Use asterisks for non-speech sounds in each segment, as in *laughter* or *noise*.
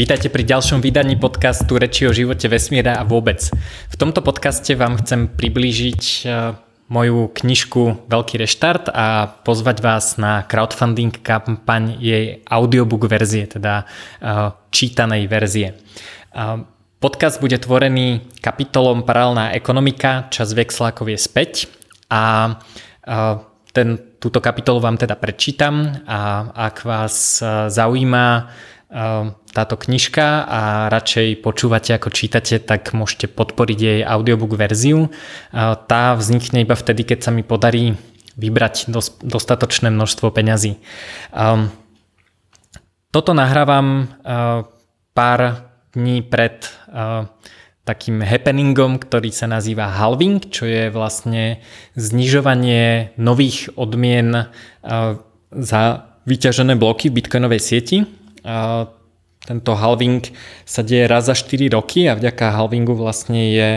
Vítajte pri ďalšom vydaní podcastu Reči o živote vesmíra a vôbec. V tomto podcaste vám chcem priblížiť e, moju knižku Veľký reštart a pozvať vás na crowdfunding kampaň jej audiobook verzie, teda e, čítanej verzie. E, podcast bude tvorený kapitolom Paralelná ekonomika, čas Vexlákov je späť a ten, túto kapitolu vám teda prečítam a ak vás zaujíma táto knižka a radšej počúvate ako čítate, tak môžete podporiť jej audiobook verziu. Ehm, tá vznikne iba vtedy, keď sa mi podarí vybrať dostatočné množstvo peňazí. Ehm, toto nahrávam pár dní pred takým happeningom, ktorý sa nazýva halving, čo je vlastne znižovanie nových odmien za vyťažené bloky v bitcoinovej sieti tento halving sa deje raz za 4 roky a vďaka halvingu vlastne je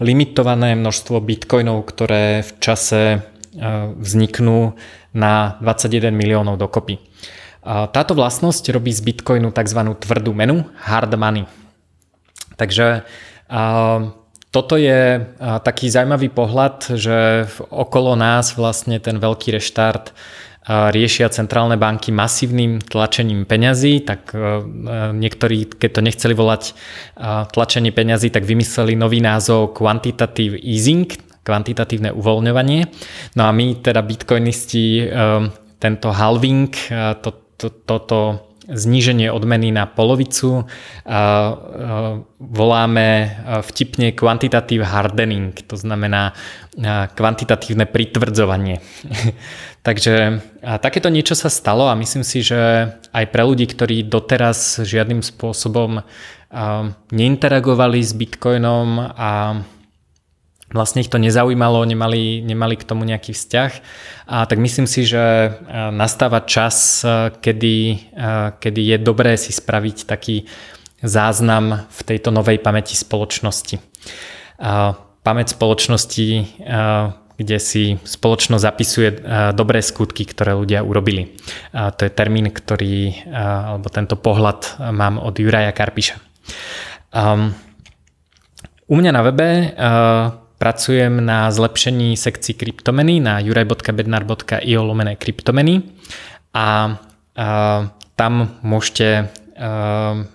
limitované množstvo bitcoinov, ktoré v čase e, vzniknú na 21 miliónov dokopy. Táto vlastnosť robí z bitcoinu tzv. tvrdú menu, hard money. Takže toto je taký zaujímavý pohľad, že okolo nás vlastne ten veľký reštart riešia centrálne banky masívnym tlačením peňazí, tak e, e, niektorí, keď to nechceli volať e, tlačenie peňazí, tak vymysleli nový názov quantitative easing, kvantitatívne uvoľňovanie. No a my teda bitcoinisti tento halving, to, to, toto zníženie odmeny na polovicu voláme vtipne quantitative hardening, to znamená kvantitatívne pritvrdzovanie. *laughs* Takže takéto niečo sa stalo a myslím si, že aj pre ľudí, ktorí doteraz žiadnym spôsobom neinteragovali s Bitcoinom a vlastne ich to nezaujímalo, nemali, nemali k tomu nejaký vzťah. A tak myslím si, že nastáva čas, kedy, kedy je dobré si spraviť taký záznam v tejto novej pamäti spoločnosti. Pamäť spoločnosti kde si spoločnosť zapisuje dobré skutky, ktoré ľudia urobili. To je termín, ktorý, alebo tento pohľad mám od Juraja Karpiša. U mňa na webe pracujem na zlepšení sekcií kryptomeny na juraj.bednar.io lomené kryptomeny a uh, tam môžete uh,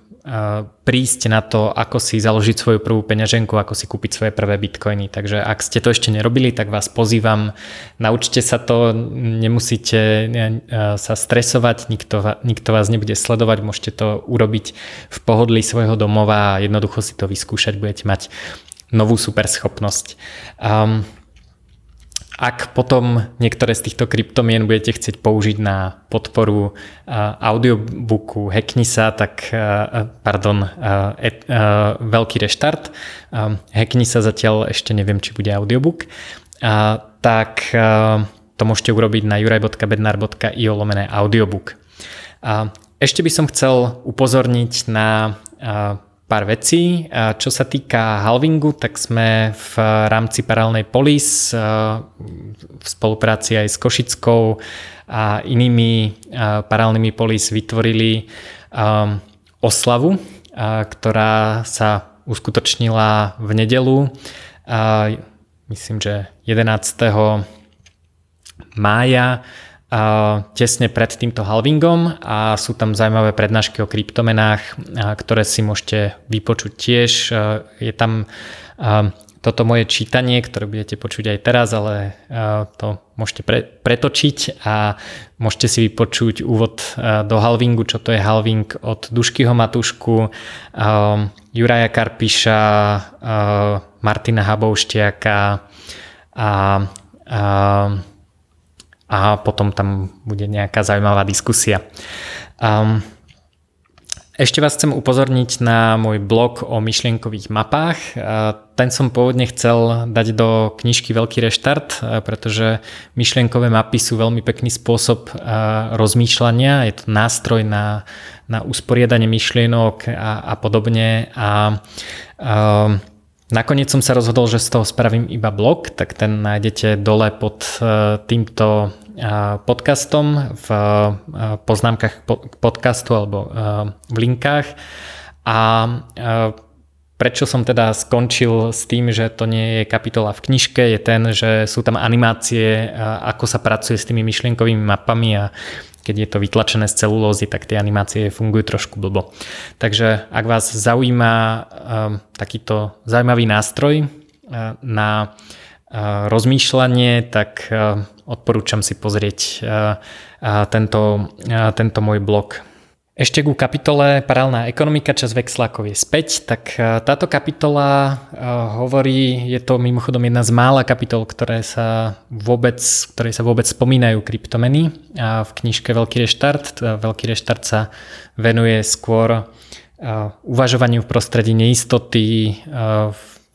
prísť na to, ako si založiť svoju prvú peňaženku, ako si kúpiť svoje prvé bitcoiny. Takže ak ste to ešte nerobili, tak vás pozývam, naučte sa to, nemusíte sa stresovať, nikto, nikto vás nebude sledovať, môžete to urobiť v pohodlí svojho domova a jednoducho si to vyskúšať, budete mať novú super schopnosť. Um, ak potom niektoré z týchto kryptomien budete chcieť použiť na podporu audiobooku Hackni sa, tak pardon, e, veľký reštart. Hackni sa zatiaľ ešte neviem, či bude audiobook. Tak to môžete urobiť na juraj.bednar.io lomené audiobook. Ešte by som chcel upozorniť na pár vecí. Čo sa týka halvingu, tak sme v rámci paralelnej polis v spolupráci aj s Košickou a inými paralelnými polis vytvorili oslavu, ktorá sa uskutočnila v nedelu. Myslím, že 11. mája tesne pred týmto halvingom a sú tam zaujímavé prednášky o kryptomenách, ktoré si môžete vypočuť tiež. Je tam toto moje čítanie, ktoré budete počuť aj teraz, ale to môžete pre, pretočiť a môžete si vypočuť úvod do halvingu, čo to je halving od Duškyho Matušku, Juraja Karpiša, Martina Habouštiaka a, a a potom tam bude nejaká zaujímavá diskusia. Um, ešte vás chcem upozorniť na môj blog o myšlienkových mapách. Ten som pôvodne chcel dať do knižky Veľký reštart, pretože myšlienkové mapy sú veľmi pekný spôsob rozmýšľania. Je to nástroj na, na usporiadanie myšlienok a, a podobne. A, a Nakoniec som sa rozhodol, že z toho spravím iba blog, tak ten nájdete dole pod e, týmto e, podcastom v e, poznámkach podcastu alebo v linkách. A Prečo som teda skončil s tým, že to nie je kapitola v knižke, je ten, že sú tam animácie, ako sa pracuje s tými myšlienkovými mapami a keď je to vytlačené z celulózy, tak tie animácie fungujú trošku blbo. Takže ak vás zaujíma takýto zaujímavý nástroj na rozmýšľanie, tak odporúčam si pozrieť tento, tento môj blog ešte ku kapitole Paralelná ekonomika, čas Vexlákov je späť, tak e, táto kapitola e, hovorí, je to mimochodom jedna z mála kapitol, ktoré sa vôbec, ktoré sa vôbec spomínajú kryptomeny a v knižke Veľký reštart. E, Veľký reštart sa venuje skôr uvažovaniu v prostredí neistoty,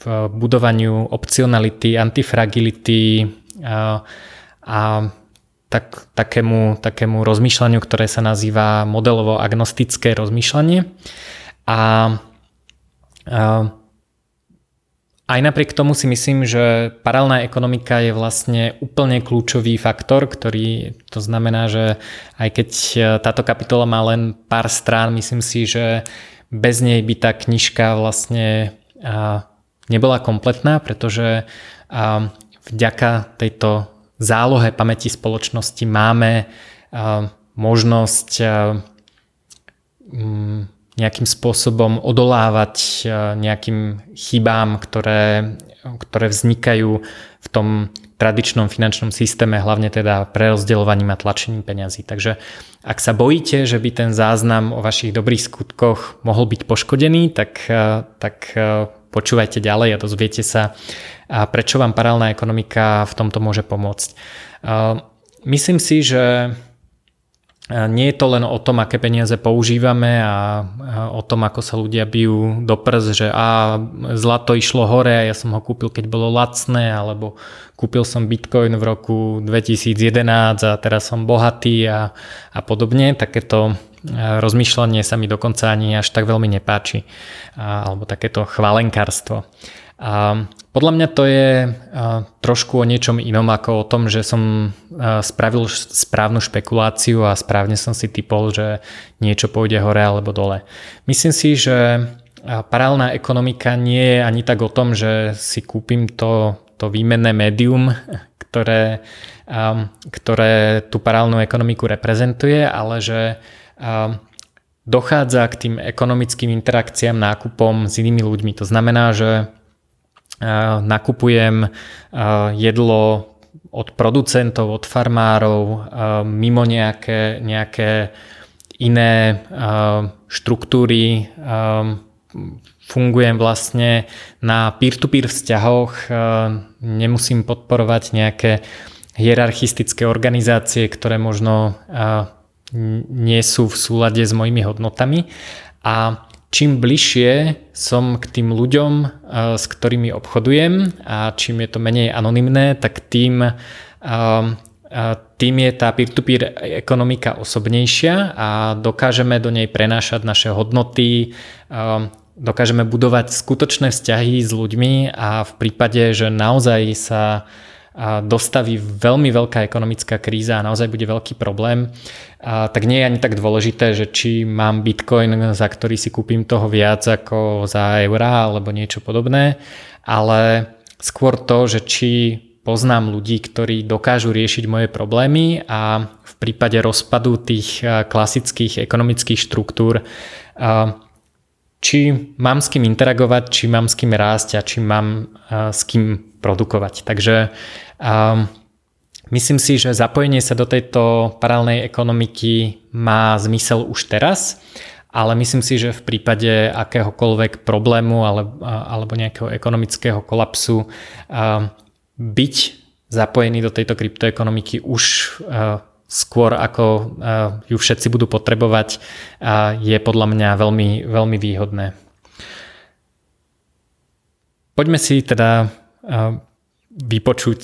v budovaniu opcionality, antifragility a tak, takému, takému rozmýšľaniu, ktoré sa nazýva modelovo agnostické rozmýšľanie. A, a aj napriek tomu si myslím, že paralelná ekonomika je vlastne úplne kľúčový faktor, ktorý to znamená, že aj keď táto kapitola má len pár strán, myslím si, že bez nej by tá knižka vlastne nebola kompletná, pretože vďaka tejto zálohe pamäti spoločnosti máme možnosť mm, nejakým spôsobom odolávať nejakým chybám, ktoré, ktoré vznikajú v tom tradičnom finančnom systéme, hlavne teda prerozdeľovaním a tlačením peňazí. Takže ak sa bojíte, že by ten záznam o vašich dobrých skutkoch mohol byť poškodený, tak, tak počúvajte ďalej a dozviete sa, prečo vám paralelná ekonomika v tomto môže pomôcť. Myslím si, že nie je to len o tom, aké peniaze používame a o tom, ako sa ľudia bijú do prs, že a zlato išlo hore a ja som ho kúpil, keď bolo lacné, alebo kúpil som bitcoin v roku 2011 a teraz som bohatý a, a podobne. Takéto rozmýšľanie sa mi dokonca ani až tak veľmi nepáči. Alebo takéto chválenkárstvo. A podľa mňa to je trošku o niečom inom ako o tom, že som spravil správnu špekuláciu a správne som si typol, že niečo pôjde hore alebo dole. Myslím si, že paralelná ekonomika nie je ani tak o tom, že si kúpim to, to výmenné médium, ktoré, ktoré tú paralelnú ekonomiku reprezentuje, ale že dochádza k tým ekonomickým interakciám, nákupom s inými ľuďmi. To znamená, že nakupujem jedlo od producentov, od farmárov, mimo nejaké, nejaké iné štruktúry. Fungujem vlastne na peer-to-peer vzťahoch, nemusím podporovať nejaké hierarchistické organizácie, ktoré možno nie sú v súlade s mojimi hodnotami. A čím bližšie som k tým ľuďom, eh, s ktorými obchodujem a čím je to menej anonymné, tak tým, eh, eh, tým je tá peer-to-peer ekonomika osobnejšia a dokážeme do nej prenášať naše hodnoty, dokážeme budovať skutočné vzťahy s ľuďmi a v prípade, že naozaj sa dostaví veľmi veľká ekonomická kríza a naozaj bude veľký problém, tak nie je ani tak dôležité, že či mám bitcoin, za ktorý si kúpim toho viac ako za eurá alebo niečo podobné, ale skôr to, že či poznám ľudí, ktorí dokážu riešiť moje problémy a v prípade rozpadu tých klasických ekonomických štruktúr či mám s kým interagovať, či mám s kým rásť a či mám s kým produkovať. Takže um, myslím si, že zapojenie sa do tejto paralelnej ekonomiky má zmysel už teraz, ale myslím si, že v prípade akéhokoľvek problému alebo nejakého ekonomického kolapsu byť zapojený do tejto kryptoekonomiky už skôr ako eh, ju všetci budú potrebovať, je podľa mňa veľmi, veľmi výhodné. Poďme si teda vypočuť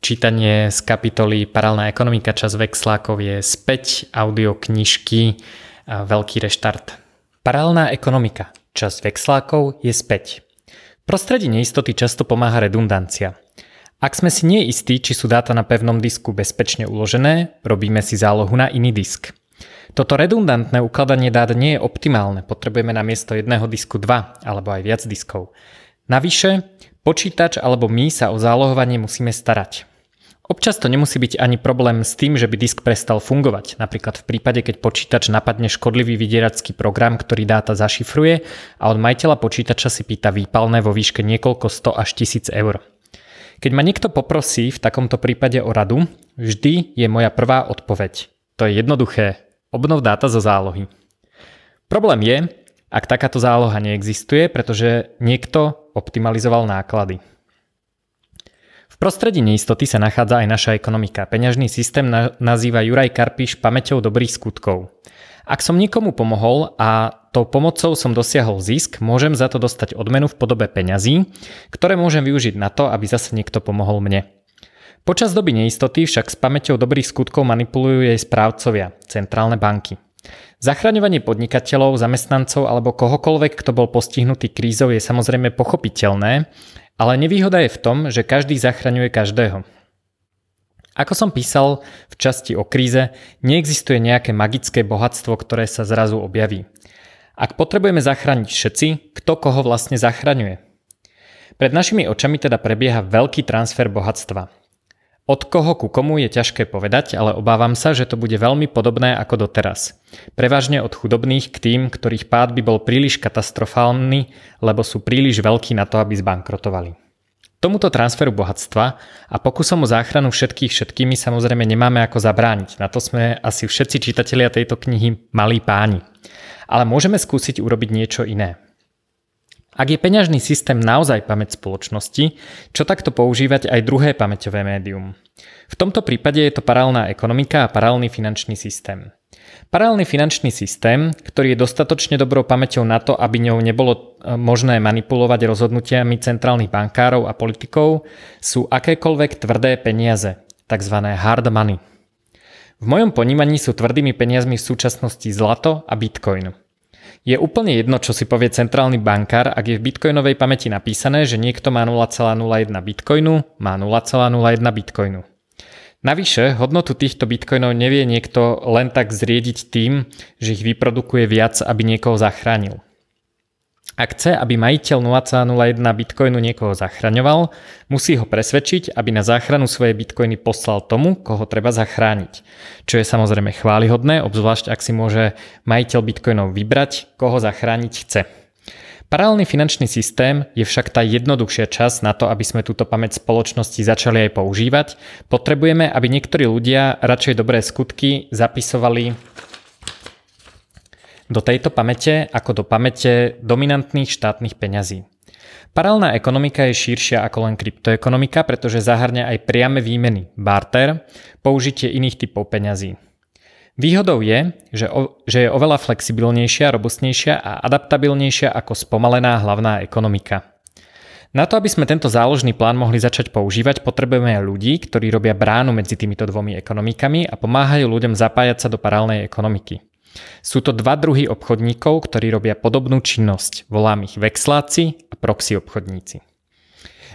čítanie z kapitoly Paralelná ekonomika čas Vexlákov je späť audio knižky Veľký reštart. Paralelná ekonomika čas Vexlákov je späť. V prostredí neistoty často pomáha redundancia – ak sme si nie istí, či sú dáta na pevnom disku bezpečne uložené, robíme si zálohu na iný disk. Toto redundantné ukladanie dát nie je optimálne, potrebujeme na miesto jedného disku dva alebo aj viac diskov. Navyše, počítač alebo my sa o zálohovanie musíme starať. Občas to nemusí byť ani problém s tým, že by disk prestal fungovať. Napríklad v prípade, keď počítač napadne škodlivý vydieracký program, ktorý dáta zašifruje a od majiteľa počítača si pýta výpalné vo výške niekoľko 100 až 1000 eur. Keď ma niekto poprosí v takomto prípade o radu, vždy je moja prvá odpoveď. To je jednoduché. Obnov dáta zo zálohy. Problém je, ak takáto záloha neexistuje, pretože niekto optimalizoval náklady prostredí neistoty sa nachádza aj naša ekonomika. Peňažný systém na- nazýva Juraj Karpiš pamäťou dobrých skutkov. Ak som niekomu pomohol a tou pomocou som dosiahol zisk, môžem za to dostať odmenu v podobe peňazí, ktoré môžem využiť na to, aby zase niekto pomohol mne. Počas doby neistoty však s pamäťou dobrých skutkov manipulujú jej správcovia, centrálne banky. Zachraňovanie podnikateľov, zamestnancov alebo kohokoľvek, kto bol postihnutý krízou je samozrejme pochopiteľné, ale nevýhoda je v tom, že každý zachraňuje každého. Ako som písal v časti o kríze, neexistuje nejaké magické bohatstvo, ktoré sa zrazu objaví. Ak potrebujeme zachrániť všetci, kto koho vlastne zachraňuje? Pred našimi očami teda prebieha veľký transfer bohatstva. Od koho ku komu je ťažké povedať, ale obávam sa, že to bude veľmi podobné ako doteraz. Prevažne od chudobných k tým, ktorých pád by bol príliš katastrofálny, lebo sú príliš veľkí na to, aby zbankrotovali. Tomuto transferu bohatstva a pokusom o záchranu všetkých všetkými samozrejme nemáme ako zabrániť. Na to sme asi všetci čitatelia tejto knihy malí páni. Ale môžeme skúsiť urobiť niečo iné. Ak je peňažný systém naozaj pamäť spoločnosti, čo takto používať aj druhé pamäťové médium? V tomto prípade je to paralelná ekonomika a paralelný finančný systém. Paralelný finančný systém, ktorý je dostatočne dobrou pamäťou na to, aby ňou nebolo e, možné manipulovať rozhodnutiami centrálnych bankárov a politikov, sú akékoľvek tvrdé peniaze, tzv. hard money. V mojom ponímaní sú tvrdými peniazmi v súčasnosti zlato a bitcoin. Je úplne jedno, čo si povie centrálny bankár, ak je v bitcoinovej pamäti napísané, že niekto má 0,01 bitcoinu, má 0,01 bitcoinu. Navyše, hodnotu týchto bitcoinov nevie niekto len tak zriediť tým, že ich vyprodukuje viac, aby niekoho zachránil. Ak chce, aby majiteľ 0,01 bitcoinu niekoho zachraňoval, musí ho presvedčiť, aby na záchranu svoje bitcoiny poslal tomu, koho treba zachrániť. Čo je samozrejme chválihodné, obzvlášť ak si môže majiteľ bitcoinov vybrať, koho zachrániť chce. Paralelný finančný systém je však tá jednoduchšia časť na to, aby sme túto pamäť spoločnosti začali aj používať. Potrebujeme, aby niektorí ľudia radšej dobré skutky zapisovali do tejto pamäte ako do pamäte dominantných štátnych peňazí. Paralelná ekonomika je širšia ako len kryptoekonomika, pretože zahrňa aj priame výmeny, barter, použitie iných typov peňazí. Výhodou je, že, o, že je oveľa flexibilnejšia, robustnejšia a adaptabilnejšia ako spomalená hlavná ekonomika. Na to, aby sme tento záložný plán mohli začať používať, potrebujeme ľudí, ktorí robia bránu medzi týmito dvomi ekonomikami a pomáhajú ľuďom zapájať sa do paralelnej ekonomiky. Sú to dva druhy obchodníkov, ktorí robia podobnú činnosť. Volám ich vexláci a proxy obchodníci.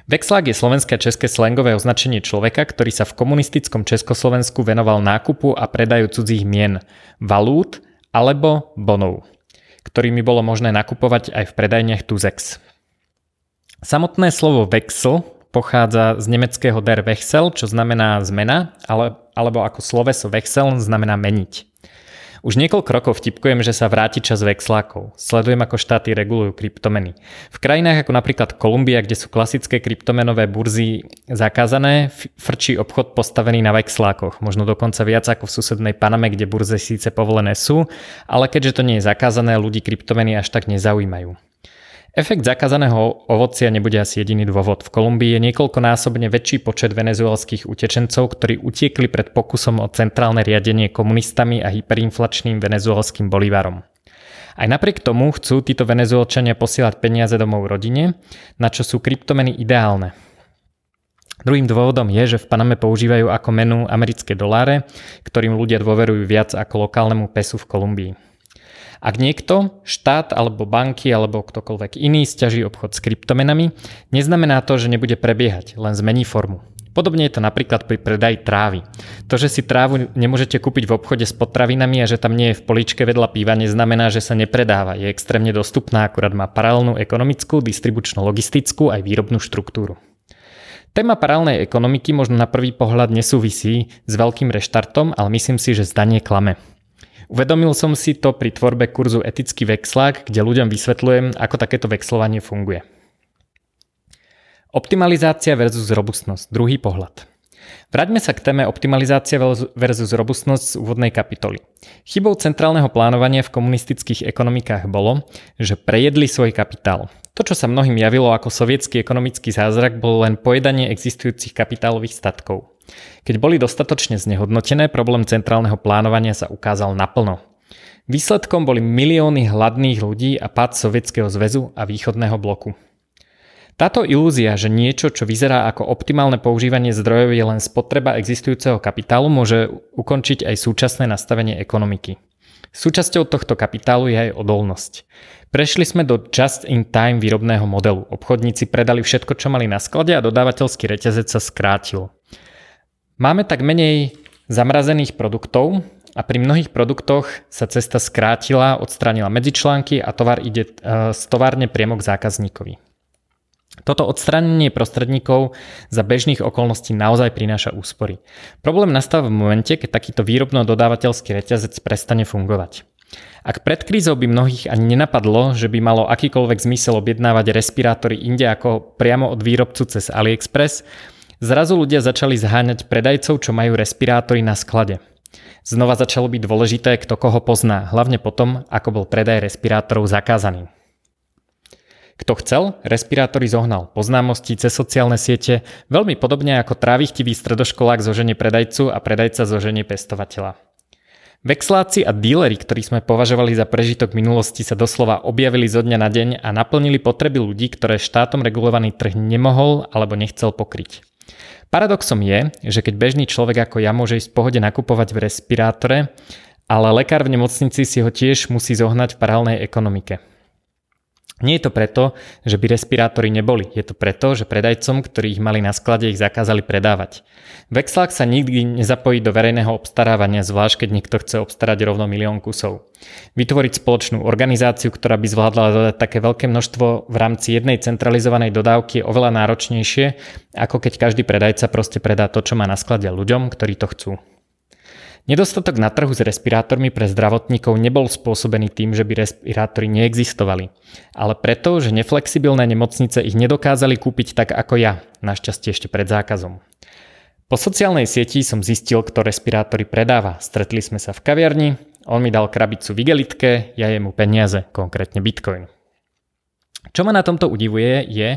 Vexlák je slovenské a české slangové označenie človeka, ktorý sa v komunistickom Československu venoval nákupu a predaju cudzích mien, valút alebo bonov, ktorými bolo možné nakupovať aj v predajniach Tuzex. Samotné slovo vexl pochádza z nemeckého der Wechsel, čo znamená zmena, ale, alebo ako sloveso Wechsel znamená meniť. Už niekoľko rokov vtipkujem, že sa vráti čas vexlákov. Sledujem, ako štáty regulujú kryptomeny. V krajinách ako napríklad Kolumbia, kde sú klasické kryptomenové burzy zakázané, frčí obchod postavený na vexlákoch. Možno dokonca viac ako v susednej Paname, kde burze síce povolené sú, ale keďže to nie je zakázané, ľudí kryptomeny až tak nezaujímajú. Efekt zakázaného ovocia nebude asi jediný dôvod. V Kolumbii je niekoľkonásobne väčší počet venezuelských utečencov, ktorí utiekli pred pokusom o centrálne riadenie komunistami a hyperinflačným venezuelským bolívarom. Aj napriek tomu chcú títo venezuelčania posielať peniaze domov rodine, na čo sú kryptomeny ideálne. Druhým dôvodom je, že v Paname používajú ako menu americké doláre, ktorým ľudia dôverujú viac ako lokálnemu pesu v Kolumbii. Ak niekto, štát alebo banky alebo ktokoľvek iný stiaží obchod s kryptomenami, neznamená to, že nebude prebiehať, len zmení formu. Podobne je to napríklad pri predaji trávy. To, že si trávu nemôžete kúpiť v obchode s potravinami a že tam nie je v poličke vedľa píva, neznamená, že sa nepredáva. Je extrémne dostupná, akurát má paralelnú ekonomickú, distribučno-logistickú aj výrobnú štruktúru. Téma paralelnej ekonomiky možno na prvý pohľad nesúvisí s veľkým reštartom, ale myslím si, že zdanie klame. Uvedomil som si to pri tvorbe kurzu Etický vexlák, kde ľuďom vysvetľujem, ako takéto vexlovanie funguje. Optimalizácia versus robustnosť. Druhý pohľad. Vráťme sa k téme optimalizácia versus robustnosť z úvodnej kapitoly. Chybou centrálneho plánovania v komunistických ekonomikách bolo, že prejedli svoj kapitál. To, čo sa mnohým javilo ako sovietský ekonomický zázrak, bolo len pojedanie existujúcich kapitálových statkov. Keď boli dostatočne znehodnotené, problém centrálneho plánovania sa ukázal naplno. Výsledkom boli milióny hladných ľudí a pád Sovietskeho zväzu a východného bloku. Táto ilúzia, že niečo, čo vyzerá ako optimálne používanie zdrojov je len spotreba existujúceho kapitálu, môže ukončiť aj súčasné nastavenie ekonomiky. Súčasťou tohto kapitálu je aj odolnosť. Prešli sme do just-in-time výrobného modelu. Obchodníci predali všetko, čo mali na sklade a dodávateľský reťazec sa skrátil. Máme tak menej zamrazených produktov a pri mnohých produktoch sa cesta skrátila, odstránila medzičlánky a tovar ide z e, továrne priamo k zákazníkovi. Toto odstránenie prostredníkov za bežných okolností naozaj prináša úspory. Problém nastáva v momente, keď takýto výrobno-dodávateľský reťazec prestane fungovať. Ak pred krízou by mnohých ani nenapadlo, že by malo akýkoľvek zmysel objednávať respirátory inde ako priamo od výrobcu cez AliExpress, zrazu ľudia začali zháňať predajcov, čo majú respirátory na sklade. Znova začalo byť dôležité, kto koho pozná, hlavne potom, ako bol predaj respirátorov zakázaný. Kto chcel, respirátory zohnal po známosti cez sociálne siete, veľmi podobne ako trávichtivý stredoškolák zoženie predajcu a predajca zoženie pestovateľa. Vexláci a díleri, ktorí sme považovali za prežitok minulosti, sa doslova objavili zo dňa na deň a naplnili potreby ľudí, ktoré štátom regulovaný trh nemohol alebo nechcel pokryť. Paradoxom je, že keď bežný človek ako ja môže ísť v pohode nakupovať v respirátore, ale lekár v nemocnici si ho tiež musí zohnať v paralelnej ekonomike. Nie je to preto, že by respirátory neboli, je to preto, že predajcom, ktorí ich mali na sklade, ich zakázali predávať. Vexlak sa nikdy nezapojí do verejného obstarávania, zvlášť keď niekto chce obstarať rovno milión kusov. Vytvoriť spoločnú organizáciu, ktorá by zvládla dodať také veľké množstvo v rámci jednej centralizovanej dodávky je oveľa náročnejšie, ako keď každý predajca proste predá to, čo má na sklade ľuďom, ktorí to chcú. Nedostatok na trhu s respirátormi pre zdravotníkov nebol spôsobený tým, že by respirátory neexistovali, ale preto, že neflexibilné nemocnice ich nedokázali kúpiť tak ako ja, našťastie ešte pred zákazom. Po sociálnej sieti som zistil, kto respirátory predáva. Stretli sme sa v kaviarni, on mi dal krabicu v igelitke, ja jemu peniaze, konkrétne bitcoin. Čo ma na tomto udivuje je,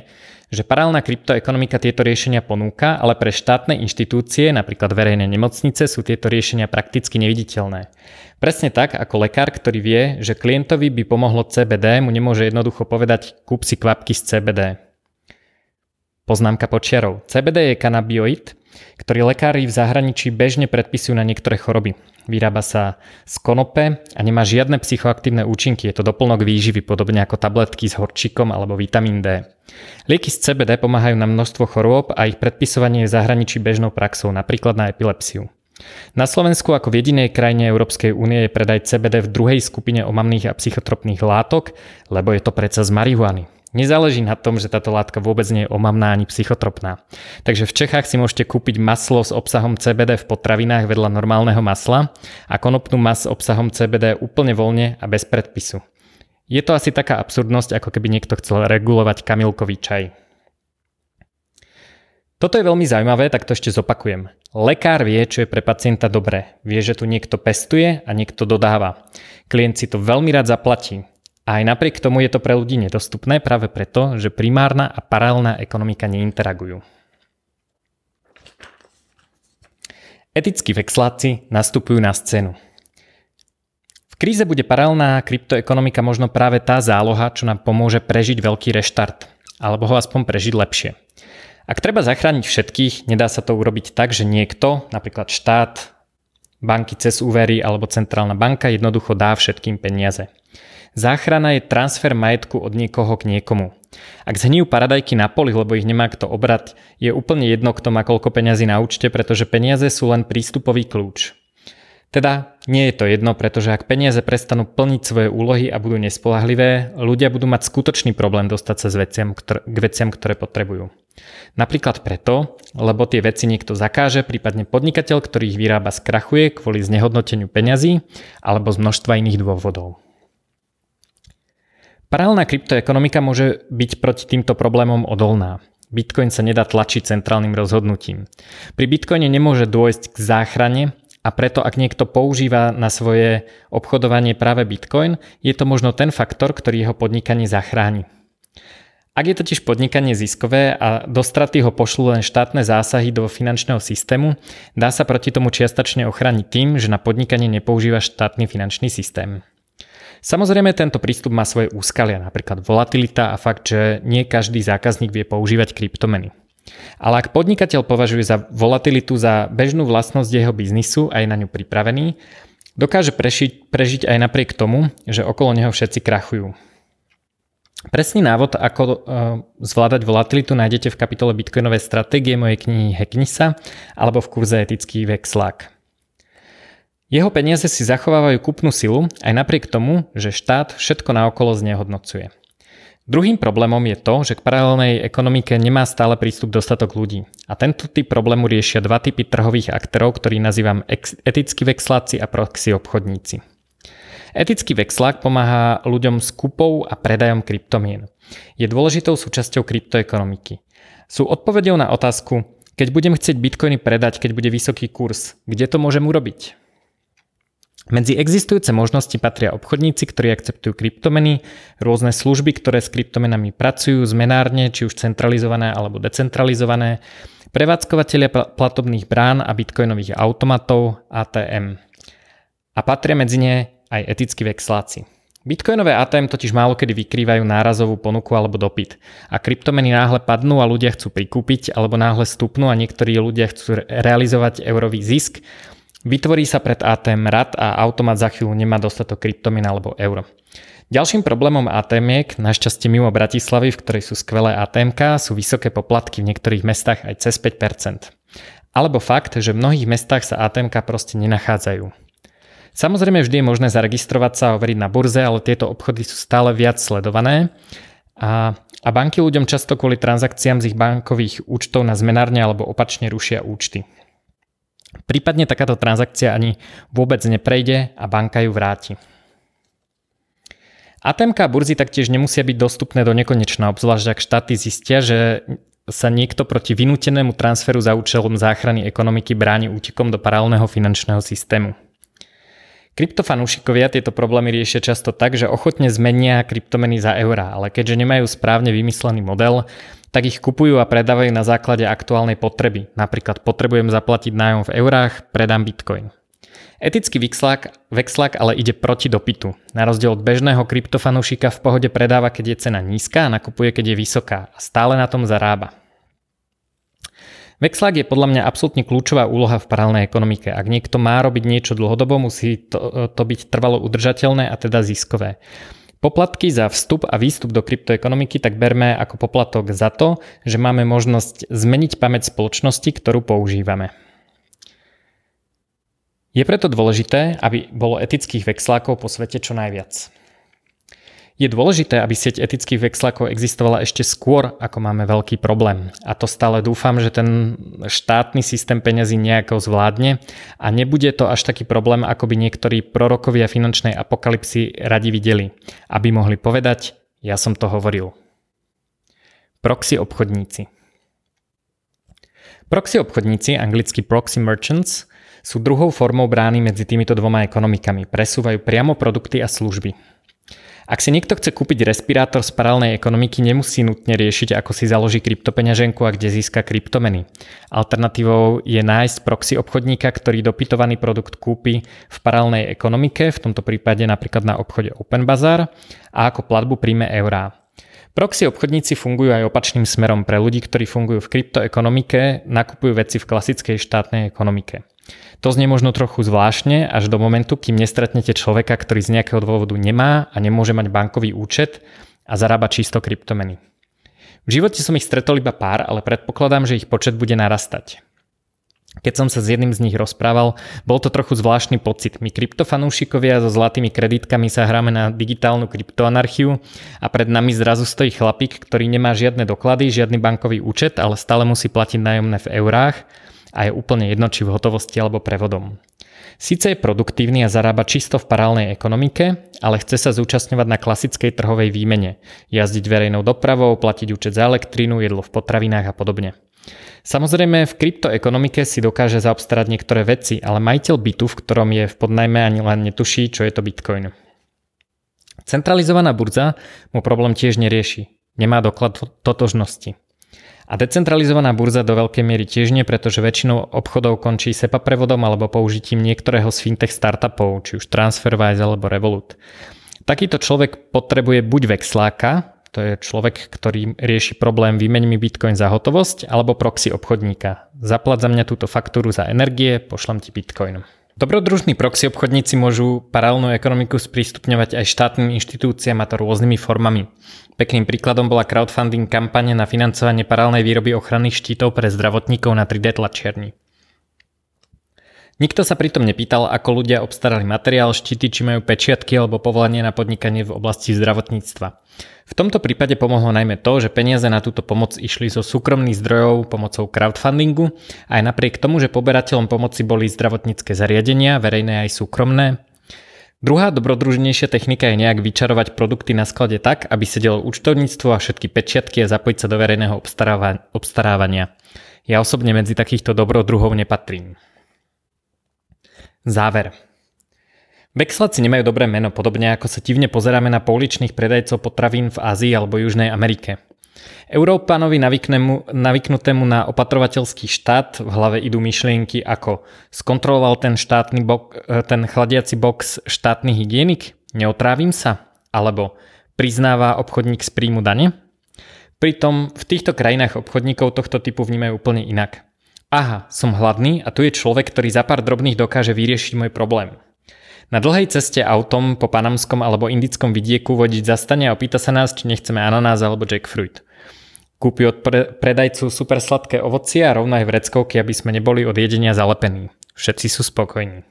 že paralelná kryptoekonomika tieto riešenia ponúka, ale pre štátne inštitúcie, napríklad verejné nemocnice, sú tieto riešenia prakticky neviditeľné. Presne tak, ako lekár, ktorý vie, že klientovi by pomohlo CBD, mu nemôže jednoducho povedať kúp si kvapky z CBD. Poznámka počiarov. CBD je kanabioid, ktorý lekári v zahraničí bežne predpisujú na niektoré choroby. Vyrába sa z konope a nemá žiadne psychoaktívne účinky. Je to doplnok výživy, podobne ako tabletky s horčikom alebo vitamín D. Lieky z CBD pomáhajú na množstvo chorôb a ich predpisovanie je v zahraničí bežnou praxou, napríklad na epilepsiu. Na Slovensku ako v jedinej krajine Európskej únie je predaj CBD v druhej skupine omamných a psychotropných látok, lebo je to predsa z marihuany. Nezáleží na tom, že táto látka vôbec nie je omamná ani psychotropná. Takže v Čechách si môžete kúpiť maslo s obsahom CBD v potravinách vedľa normálneho masla a konopnú mas s obsahom CBD úplne voľne a bez predpisu. Je to asi taká absurdnosť, ako keby niekto chcel regulovať kamilkový čaj. Toto je veľmi zaujímavé, tak to ešte zopakujem. Lekár vie, čo je pre pacienta dobré. Vie, že tu niekto pestuje a niekto dodáva. Klient si to veľmi rád zaplatí. A aj napriek tomu je to pre ľudí nedostupné práve preto, že primárna a paralelná ekonomika neinteragujú. Etickí vexláci nastupujú na scénu. V kríze bude paralelná kryptoekonomika možno práve tá záloha, čo nám pomôže prežiť veľký reštart, alebo ho aspoň prežiť lepšie. Ak treba zachrániť všetkých, nedá sa to urobiť tak, že niekto, napríklad štát, banky cez úvery alebo centrálna banka jednoducho dá všetkým peniaze. Záchrana je transfer majetku od niekoho k niekomu. Ak zhnijú paradajky na poli, lebo ich nemá kto obrať, je úplne jedno, kto má koľko peňazí na účte, pretože peniaze sú len prístupový kľúč. Teda nie je to jedno, pretože ak peniaze prestanú plniť svoje úlohy a budú nespolahlivé, ľudia budú mať skutočný problém dostať sa k veciam, ktoré potrebujú. Napríklad preto, lebo tie veci niekto zakáže, prípadne podnikateľ, ktorý ich vyrába, skrachuje kvôli znehodnoteniu peňazí alebo z množstva iných dôvodov. Paralelná kryptoekonomika môže byť proti týmto problémom odolná. Bitcoin sa nedá tlačiť centrálnym rozhodnutím. Pri Bitcoine nemôže dôjsť k záchrane a preto ak niekto používa na svoje obchodovanie práve Bitcoin, je to možno ten faktor, ktorý jeho podnikanie zachráni. Ak je totiž podnikanie ziskové a do straty ho pošlú len štátne zásahy do finančného systému, dá sa proti tomu čiastočne ochrániť tým, že na podnikanie nepoužíva štátny finančný systém. Samozrejme tento prístup má svoje úskalia, napríklad volatilita a fakt, že nie každý zákazník vie používať kryptomeny. Ale ak podnikateľ považuje za volatilitu za bežnú vlastnosť jeho biznisu a je na ňu pripravený, dokáže prežiť, prežiť aj napriek tomu, že okolo neho všetci krachujú. Presný návod, ako uh, zvládať volatilitu, nájdete v kapitole Bitcoinové stratégie mojej knihy Hacknisa alebo v kurze Etický vexlák. Jeho peniaze si zachovávajú kúpnu silu aj napriek tomu, že štát všetko naokolo znehodnocuje. Druhým problémom je to, že k paralelnej ekonomike nemá stále prístup dostatok ľudí. A tento typ problému riešia dva typy trhových aktérov, ktorí nazývam etickí vexláci a proxy obchodníci. Etický vexlák pomáha ľuďom s kúpou a predajom kryptomien. Je dôležitou súčasťou kryptoekonomiky. Sú odpovedou na otázku, keď budem chcieť bitcoiny predať, keď bude vysoký kurz, kde to môžem urobiť? Medzi existujúce možnosti patria obchodníci, ktorí akceptujú kryptomeny, rôzne služby, ktoré s kryptomenami pracujú, zmenárne, či už centralizované alebo decentralizované, prevádzkovateľia platobných brán a bitcoinových automatov ATM. A patria medzi ne aj etickí vexláci. Bitcoinové ATM totiž málo kedy vykrývajú nárazovú ponuku alebo dopyt. A kryptomeny náhle padnú a ľudia chcú prikúpiť, alebo náhle stupnú a niektorí ľudia chcú realizovať eurový zisk, Vytvorí sa pred ATM rad a automat za chvíľu nemá dostatok kryptomín alebo euro. Ďalším problémom ATM, našťastie mimo Bratislavy, v ktorej sú skvelé ATM, sú vysoké poplatky v niektorých mestách aj cez 5%. Alebo fakt, že v mnohých mestách sa ATM proste nenachádzajú. Samozrejme vždy je možné zaregistrovať sa a overiť na burze, ale tieto obchody sú stále viac sledované a, a banky ľuďom často kvôli transakciám z ich bankových účtov na zmenárne alebo opačne rušia účty. Prípadne takáto transakcia ani vôbec neprejde a banka ju vráti. ATMK a burzy taktiež nemusia byť dostupné do nekonečna, obzvlášť ak štáty zistia, že sa niekto proti vynútenému transferu za účelom záchrany ekonomiky bráni útekom do paralelného finančného systému. Kryptofanúšikovia tieto problémy riešia často tak, že ochotne zmenia kryptomeny za eurá, ale keďže nemajú správne vymyslený model, tak ich kupujú a predávajú na základe aktuálnej potreby. Napríklad potrebujem zaplatiť nájom v eurách, predám bitcoin. Etický vexlák, vexlák ale ide proti dopytu. Na rozdiel od bežného kryptofanúšika v pohode predáva, keď je cena nízka a nakupuje, keď je vysoká a stále na tom zarába. Vexlák je podľa mňa absolútne kľúčová úloha v paralelnej ekonomike. Ak niekto má robiť niečo dlhodobo, musí to, to byť trvalo udržateľné a teda ziskové. Poplatky za vstup a výstup do kryptoekonomiky tak berme ako poplatok za to, že máme možnosť zmeniť pamäť spoločnosti, ktorú používame. Je preto dôležité, aby bolo etických vexlákov po svete čo najviac. Je dôležité, aby sieť etických vexlákov existovala ešte skôr, ako máme veľký problém. A to stále dúfam, že ten štátny systém peňazí nejako zvládne a nebude to až taký problém, ako by niektorí prorokovia finančnej apokalipsy radi videli, aby mohli povedať, ja som to hovoril. Proxy obchodníci Proxy obchodníci, anglicky proxy merchants, sú druhou formou brány medzi týmito dvoma ekonomikami. Presúvajú priamo produkty a služby. Ak si niekto chce kúpiť respirátor z paralelnej ekonomiky, nemusí nutne riešiť, ako si založí kryptopeňaženku a kde získa kryptomeny. Alternatívou je nájsť proxy obchodníka, ktorý dopytovaný produkt kúpi v paralelnej ekonomike, v tomto prípade napríklad na obchode Open Bazaar, a ako platbu príjme eurá. Proxy obchodníci fungujú aj opačným smerom pre ľudí, ktorí fungujú v kryptoekonomike, nakupujú veci v klasickej štátnej ekonomike. To znie možno trochu zvláštne až do momentu, kým nestretnete človeka, ktorý z nejakého dôvodu nemá a nemôže mať bankový účet a zarába čisto kryptomeny. V živote som ich stretol iba pár, ale predpokladám, že ich počet bude narastať. Keď som sa s jedným z nich rozprával, bol to trochu zvláštny pocit. My kryptofanúšikovia so zlatými kreditkami sa hráme na digitálnu kryptoanarchiu a pred nami zrazu stojí chlapík, ktorý nemá žiadne doklady, žiadny bankový účet, ale stále musí platiť nájomné v eurách a je úplne jedno, či v hotovosti alebo prevodom. Sice je produktívny a zarába čisto v parálnej ekonomike, ale chce sa zúčastňovať na klasickej trhovej výmene, jazdiť verejnou dopravou, platiť účet za elektrínu, jedlo v potravinách a podobne. Samozrejme, v kryptoekonomike si dokáže zaobstarať niektoré veci, ale majiteľ bytu, v ktorom je v podnajme ani len netuší, čo je to Bitcoin. Centralizovaná burza mu problém tiež nerieši. Nemá doklad totožnosti. A decentralizovaná burza do veľkej miery tiež nie, pretože väčšinou obchodov končí SEPA prevodom alebo použitím niektorého z fintech startupov, či už TransferWise alebo Revolut. Takýto človek potrebuje buď vexláka, to je človek, ktorý rieši problém výmeň mi bitcoin za hotovosť, alebo proxy obchodníka. Zaplat za mňa túto faktúru za energie, pošlem ti bitcoin. Dobrodružní proxy obchodníci môžu paralelnú ekonomiku sprístupňovať aj štátnym inštitúciám a to rôznymi formami. Pekným príkladom bola crowdfunding kampane na financovanie paralelnej výroby ochranných štítov pre zdravotníkov na 3D tlačiarni. Nikto sa pritom nepýtal, ako ľudia obstarali materiál, štíty, či majú pečiatky alebo povolanie na podnikanie v oblasti zdravotníctva. V tomto prípade pomohlo najmä to, že peniaze na túto pomoc išli zo súkromných zdrojov pomocou crowdfundingu aj napriek tomu, že poberateľom pomoci boli zdravotnícke zariadenia, verejné aj súkromné. Druhá dobrodružnejšia technika je nejak vyčarovať produkty na sklade tak, aby sedelo účtovníctvo a všetky pečiatky a zapojiť sa do verejného obstarávania. Ja osobne medzi takýchto dobrodruhov nepatrím. Záver. Vexláci nemajú dobré meno, podobne ako sa divne pozeráme na pouličných predajcov potravín v Ázii alebo Južnej Amerike. Európanovi navyknutému na opatrovateľský štát v hlave idú myšlienky ako skontroloval ten, štátny bok, ten chladiaci box štátny hygienik? Neotrávim sa? Alebo priznáva obchodník z príjmu dane? Pritom v týchto krajinách obchodníkov tohto typu vnímajú úplne inak. Aha, som hladný a tu je človek, ktorý za pár drobných dokáže vyriešiť môj problém. Na dlhej ceste autom po panamskom alebo indickom vidieku vodič zastane a opýta sa nás, či nechceme ananás alebo jackfruit. Kúpi od pre- predajcu super sladké ovocie a rovno aj vreckovky, aby sme neboli od jedenia zalepení. Všetci sú spokojní.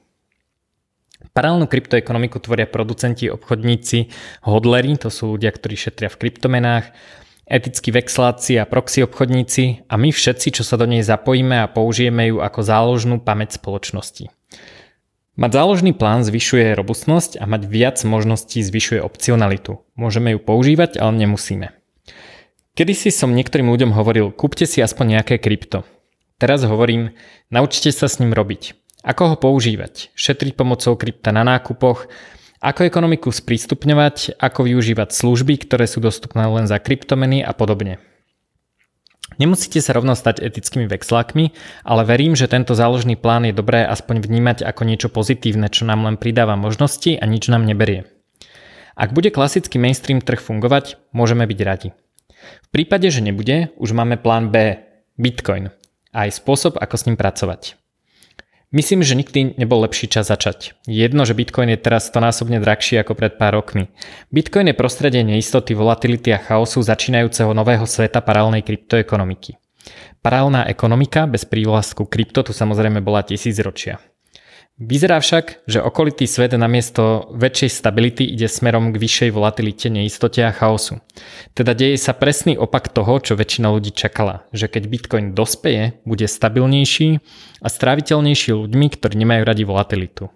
Paralelnú kryptoekonomiku tvoria producenti, obchodníci, hodleri, to sú ľudia, ktorí šetria v kryptomenách, etickí vexláci a proxy obchodníci a my všetci, čo sa do nej zapojíme a použijeme ju ako záložnú pamäť spoločnosti. Mať záložný plán zvyšuje robustnosť a mať viac možností zvyšuje opcionalitu. Môžeme ju používať, ale nemusíme. Kedy si som niektorým ľuďom hovoril, kúpte si aspoň nejaké krypto. Teraz hovorím, naučte sa s ním robiť. Ako ho používať? Šetriť pomocou krypta na nákupoch, ako ekonomiku sprístupňovať, ako využívať služby, ktoré sú dostupné len za kryptomeny a podobne. Nemusíte sa rovno stať etickými vexlákmi, ale verím, že tento záložný plán je dobré aspoň vnímať ako niečo pozitívne, čo nám len pridáva možnosti a nič nám neberie. Ak bude klasický mainstream trh fungovať, môžeme byť radi. V prípade, že nebude, už máme plán B, Bitcoin a aj spôsob, ako s ním pracovať. Myslím, že nikdy nebol lepší čas začať. Jedno, že Bitcoin je teraz stonásobne drahší ako pred pár rokmi. Bitcoin je prostredie neistoty, volatility a chaosu začínajúceho nového sveta paralelnej kryptoekonomiky. Paralelná ekonomika bez prívlastku krypto tu samozrejme bola tisícročia. Vyzerá však, že okolitý svet namiesto väčšej stability ide smerom k vyššej volatilite, neistote a chaosu. Teda deje sa presný opak toho, čo väčšina ľudí čakala, že keď Bitcoin dospeje, bude stabilnejší a stráviteľnejší ľuďmi, ktorí nemajú radi volatilitu.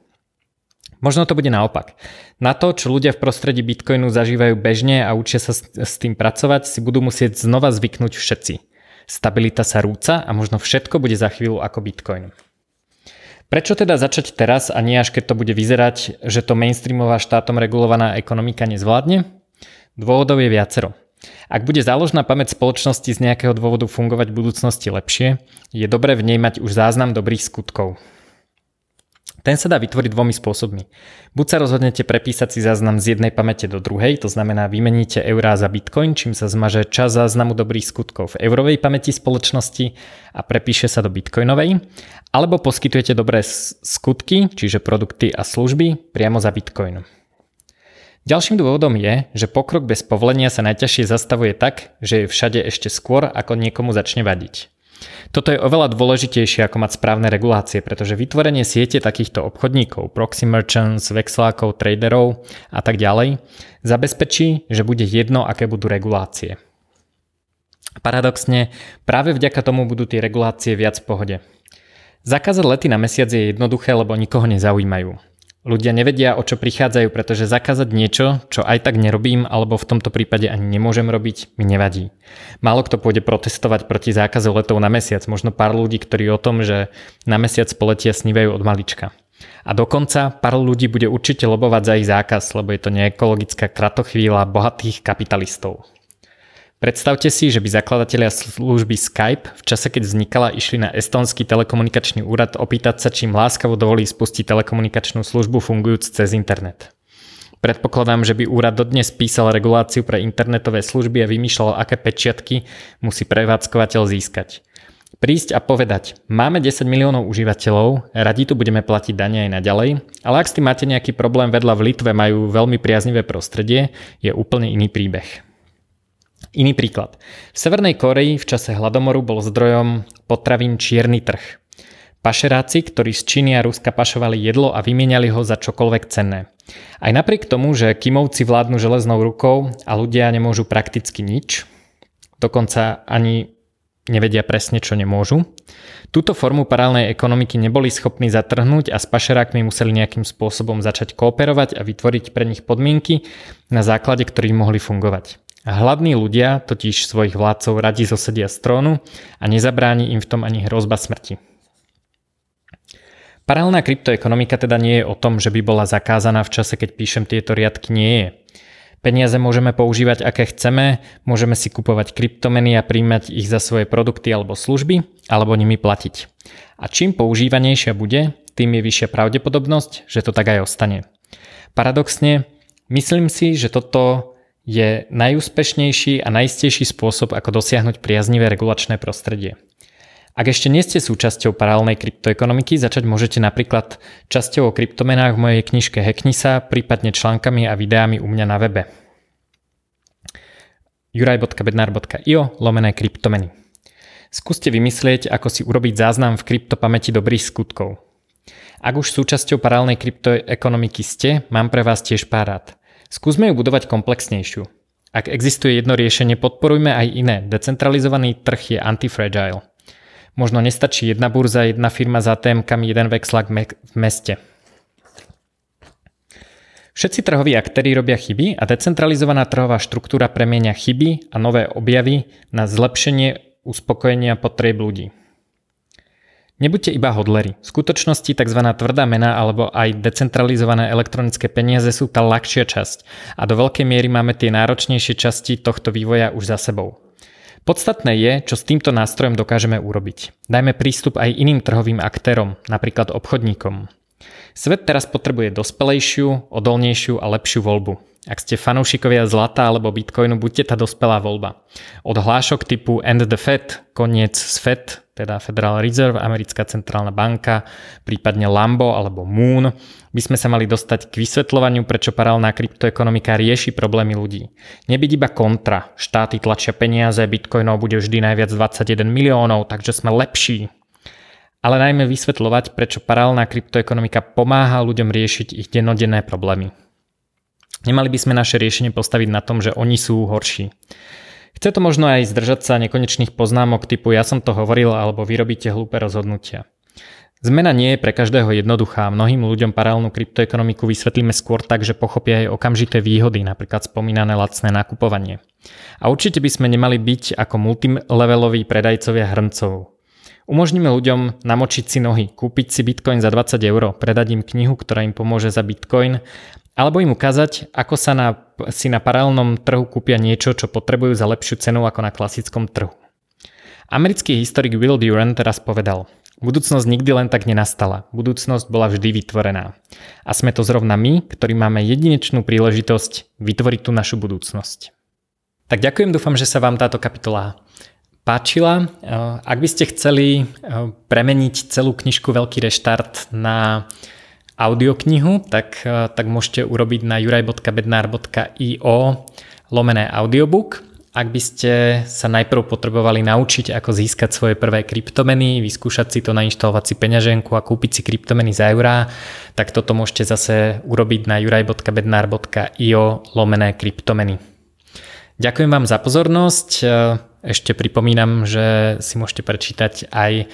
Možno to bude naopak. Na to, čo ľudia v prostredí Bitcoinu zažívajú bežne a učia sa s tým pracovať, si budú musieť znova zvyknúť všetci. Stabilita sa rúca a možno všetko bude za chvíľu ako Bitcoin. Prečo teda začať teraz a nie až keď to bude vyzerať, že to mainstreamová štátom regulovaná ekonomika nezvládne? Dôvodov je viacero. Ak bude záložná pamäť spoločnosti z nejakého dôvodu fungovať v budúcnosti lepšie, je dobré v nej mať už záznam dobrých skutkov. Ten sa dá vytvoriť dvomi spôsobmi. Buď sa rozhodnete prepísať si záznam z jednej pamäte do druhej, to znamená vymeníte eurá za bitcoin, čím sa zmaže čas záznamu dobrých skutkov v eurovej pamäti spoločnosti a prepíše sa do bitcoinovej, alebo poskytujete dobré skutky, čiže produkty a služby, priamo za bitcoin. Ďalším dôvodom je, že pokrok bez povolenia sa najťažšie zastavuje tak, že je všade ešte skôr, ako niekomu začne vadiť. Toto je oveľa dôležitejšie ako mať správne regulácie, pretože vytvorenie siete takýchto obchodníkov, proxy merchants, vexlákov, traderov a tak ďalej zabezpečí, že bude jedno, aké budú regulácie. Paradoxne, práve vďaka tomu budú tie regulácie viac v pohode. Zakázať lety na mesiac je jednoduché, lebo nikoho nezaujímajú. Ľudia nevedia, o čo prichádzajú, pretože zakázať niečo, čo aj tak nerobím, alebo v tomto prípade ani nemôžem robiť, mi nevadí. Málo kto pôjde protestovať proti zákazu letov na mesiac, možno pár ľudí, ktorí o tom, že na mesiac poletia snívajú od malička. A dokonca pár ľudí bude určite lobovať za ich zákaz, lebo je to neekologická kratochvíľa bohatých kapitalistov. Predstavte si, že by zakladatelia služby Skype v čase, keď vznikala, išli na estonský telekomunikačný úrad opýtať sa, čím láskavo dovolí spustiť telekomunikačnú službu fungujúc cez internet. Predpokladám, že by úrad dodnes písal reguláciu pre internetové služby a vymýšľal, aké pečiatky musí prevádzkovateľ získať. Prísť a povedať, máme 10 miliónov užívateľov, radi tu budeme platiť dane aj naďalej, ale ak s tým máte nejaký problém vedľa v Litve majú veľmi priaznivé prostredie, je úplne iný príbeh. Iný príklad. V Severnej Koreji v čase hladomoru bol zdrojom potravín čierny trh. Pašeráci, ktorí z Číny a Ruska pašovali jedlo a vymieniali ho za čokoľvek cenné. Aj napriek tomu, že Kimovci vládnu železnou rukou a ľudia nemôžu prakticky nič, dokonca ani nevedia presne, čo nemôžu, túto formu paralelnej ekonomiky neboli schopní zatrhnúť a s pašerákmi museli nejakým spôsobom začať kooperovať a vytvoriť pre nich podmienky, na základe ktorých mohli fungovať. Hladní ľudia totiž svojich vládcov radi zosedia z trónu a nezabráni im v tom ani hrozba smrti. Paralelná kryptoekonomika teda nie je o tom, že by bola zakázaná v čase, keď píšem tieto riadky, nie je. Peniaze môžeme používať aké chceme, môžeme si kupovať kryptomeny a príjmať ich za svoje produkty alebo služby, alebo nimi platiť. A čím používanejšia bude, tým je vyššia pravdepodobnosť, že to tak aj ostane. Paradoxne, myslím si, že toto je najúspešnejší a najistejší spôsob, ako dosiahnuť priaznivé regulačné prostredie. Ak ešte nie ste súčasťou paralelnej kryptoekonomiky, začať môžete napríklad časťou o kryptomenách v mojej knižke Hacknisa, prípadne článkami a videami u mňa na webe. juraj.bednar.io lomené kryptomeny. Skúste vymyslieť, ako si urobiť záznam v kryptopamäti dobrých skutkov. Ak už súčasťou paralelnej kryptoekonomiky ste, mám pre vás tiež pár rád. Skúsme ju budovať komplexnejšiu. Ak existuje jedno riešenie, podporujme aj iné. Decentralizovaný trh je antifragile. Možno nestačí jedna burza, jedna firma za témkami, jeden vexlak v meste. Všetci trhoví aktéry robia chyby a decentralizovaná trhová štruktúra premienia chyby a nové objavy na zlepšenie uspokojenia potrieb ľudí. Nebuďte iba hodleri. V skutočnosti tzv. tvrdá mena alebo aj decentralizované elektronické peniaze sú tá ľahšia časť a do veľkej miery máme tie náročnejšie časti tohto vývoja už za sebou. Podstatné je, čo s týmto nástrojom dokážeme urobiť. Dajme prístup aj iným trhovým aktérom, napríklad obchodníkom. Svet teraz potrebuje dospelejšiu, odolnejšiu a lepšiu voľbu. Ak ste fanúšikovia zlata alebo bitcoinu, buďte tá dospelá voľba. Od hlášok typu End the Fed, koniec z Fed, teda Federal Reserve, americká centrálna banka, prípadne Lambo alebo Moon, by sme sa mali dostať k vysvetľovaniu, prečo paralelná kryptoekonomika rieši problémy ľudí. Nebyť iba kontra, štáty tlačia peniaze, bitcoinov bude vždy najviac 21 miliónov, takže sme lepší. Ale najmä vysvetľovať, prečo paralelná kryptoekonomika pomáha ľuďom riešiť ich dennodenné problémy. Nemali by sme naše riešenie postaviť na tom, že oni sú horší. Chce to možno aj zdržať sa nekonečných poznámok typu ja som to hovoril alebo vy robíte hlúpe rozhodnutia. Zmena nie je pre každého jednoduchá. Mnohým ľuďom paralelnú kryptoekonomiku vysvetlíme skôr tak, že pochopia aj okamžité výhody, napríklad spomínané lacné nakupovanie. A určite by sme nemali byť ako multileveloví predajcovia hrncov. Umožníme ľuďom namočiť si nohy, kúpiť si bitcoin za 20 eur, predať im knihu, ktorá im pomôže za bitcoin alebo im ukázať, ako sa na, si na paralelnom trhu kúpia niečo, čo potrebujú za lepšiu cenu ako na klasickom trhu. Americký historik Will Durant teraz povedal, budúcnosť nikdy len tak nenastala, budúcnosť bola vždy vytvorená. A sme to zrovna my, ktorí máme jedinečnú príležitosť vytvoriť tú našu budúcnosť. Tak ďakujem, dúfam, že sa vám táto kapitola páčila. Ak by ste chceli premeniť celú knižku Veľký reštart na audioknihu, tak, tak môžete urobiť na juraj.bednar.io lomené audiobook. Ak by ste sa najprv potrebovali naučiť, ako získať svoje prvé kryptomeny, vyskúšať si to, nainštalovať si peňaženku a kúpiť si kryptomeny za eurá, tak toto môžete zase urobiť na juraj.bednar.io lomené kryptomeny. Ďakujem vám za pozornosť. Ešte pripomínam, že si môžete prečítať aj e,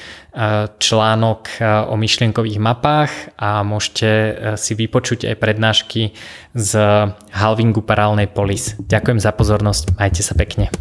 článok e, o myšlienkových mapách a môžete e, si vypočuť aj prednášky z halvingu parálnej polis. Ďakujem za pozornosť, majte sa pekne.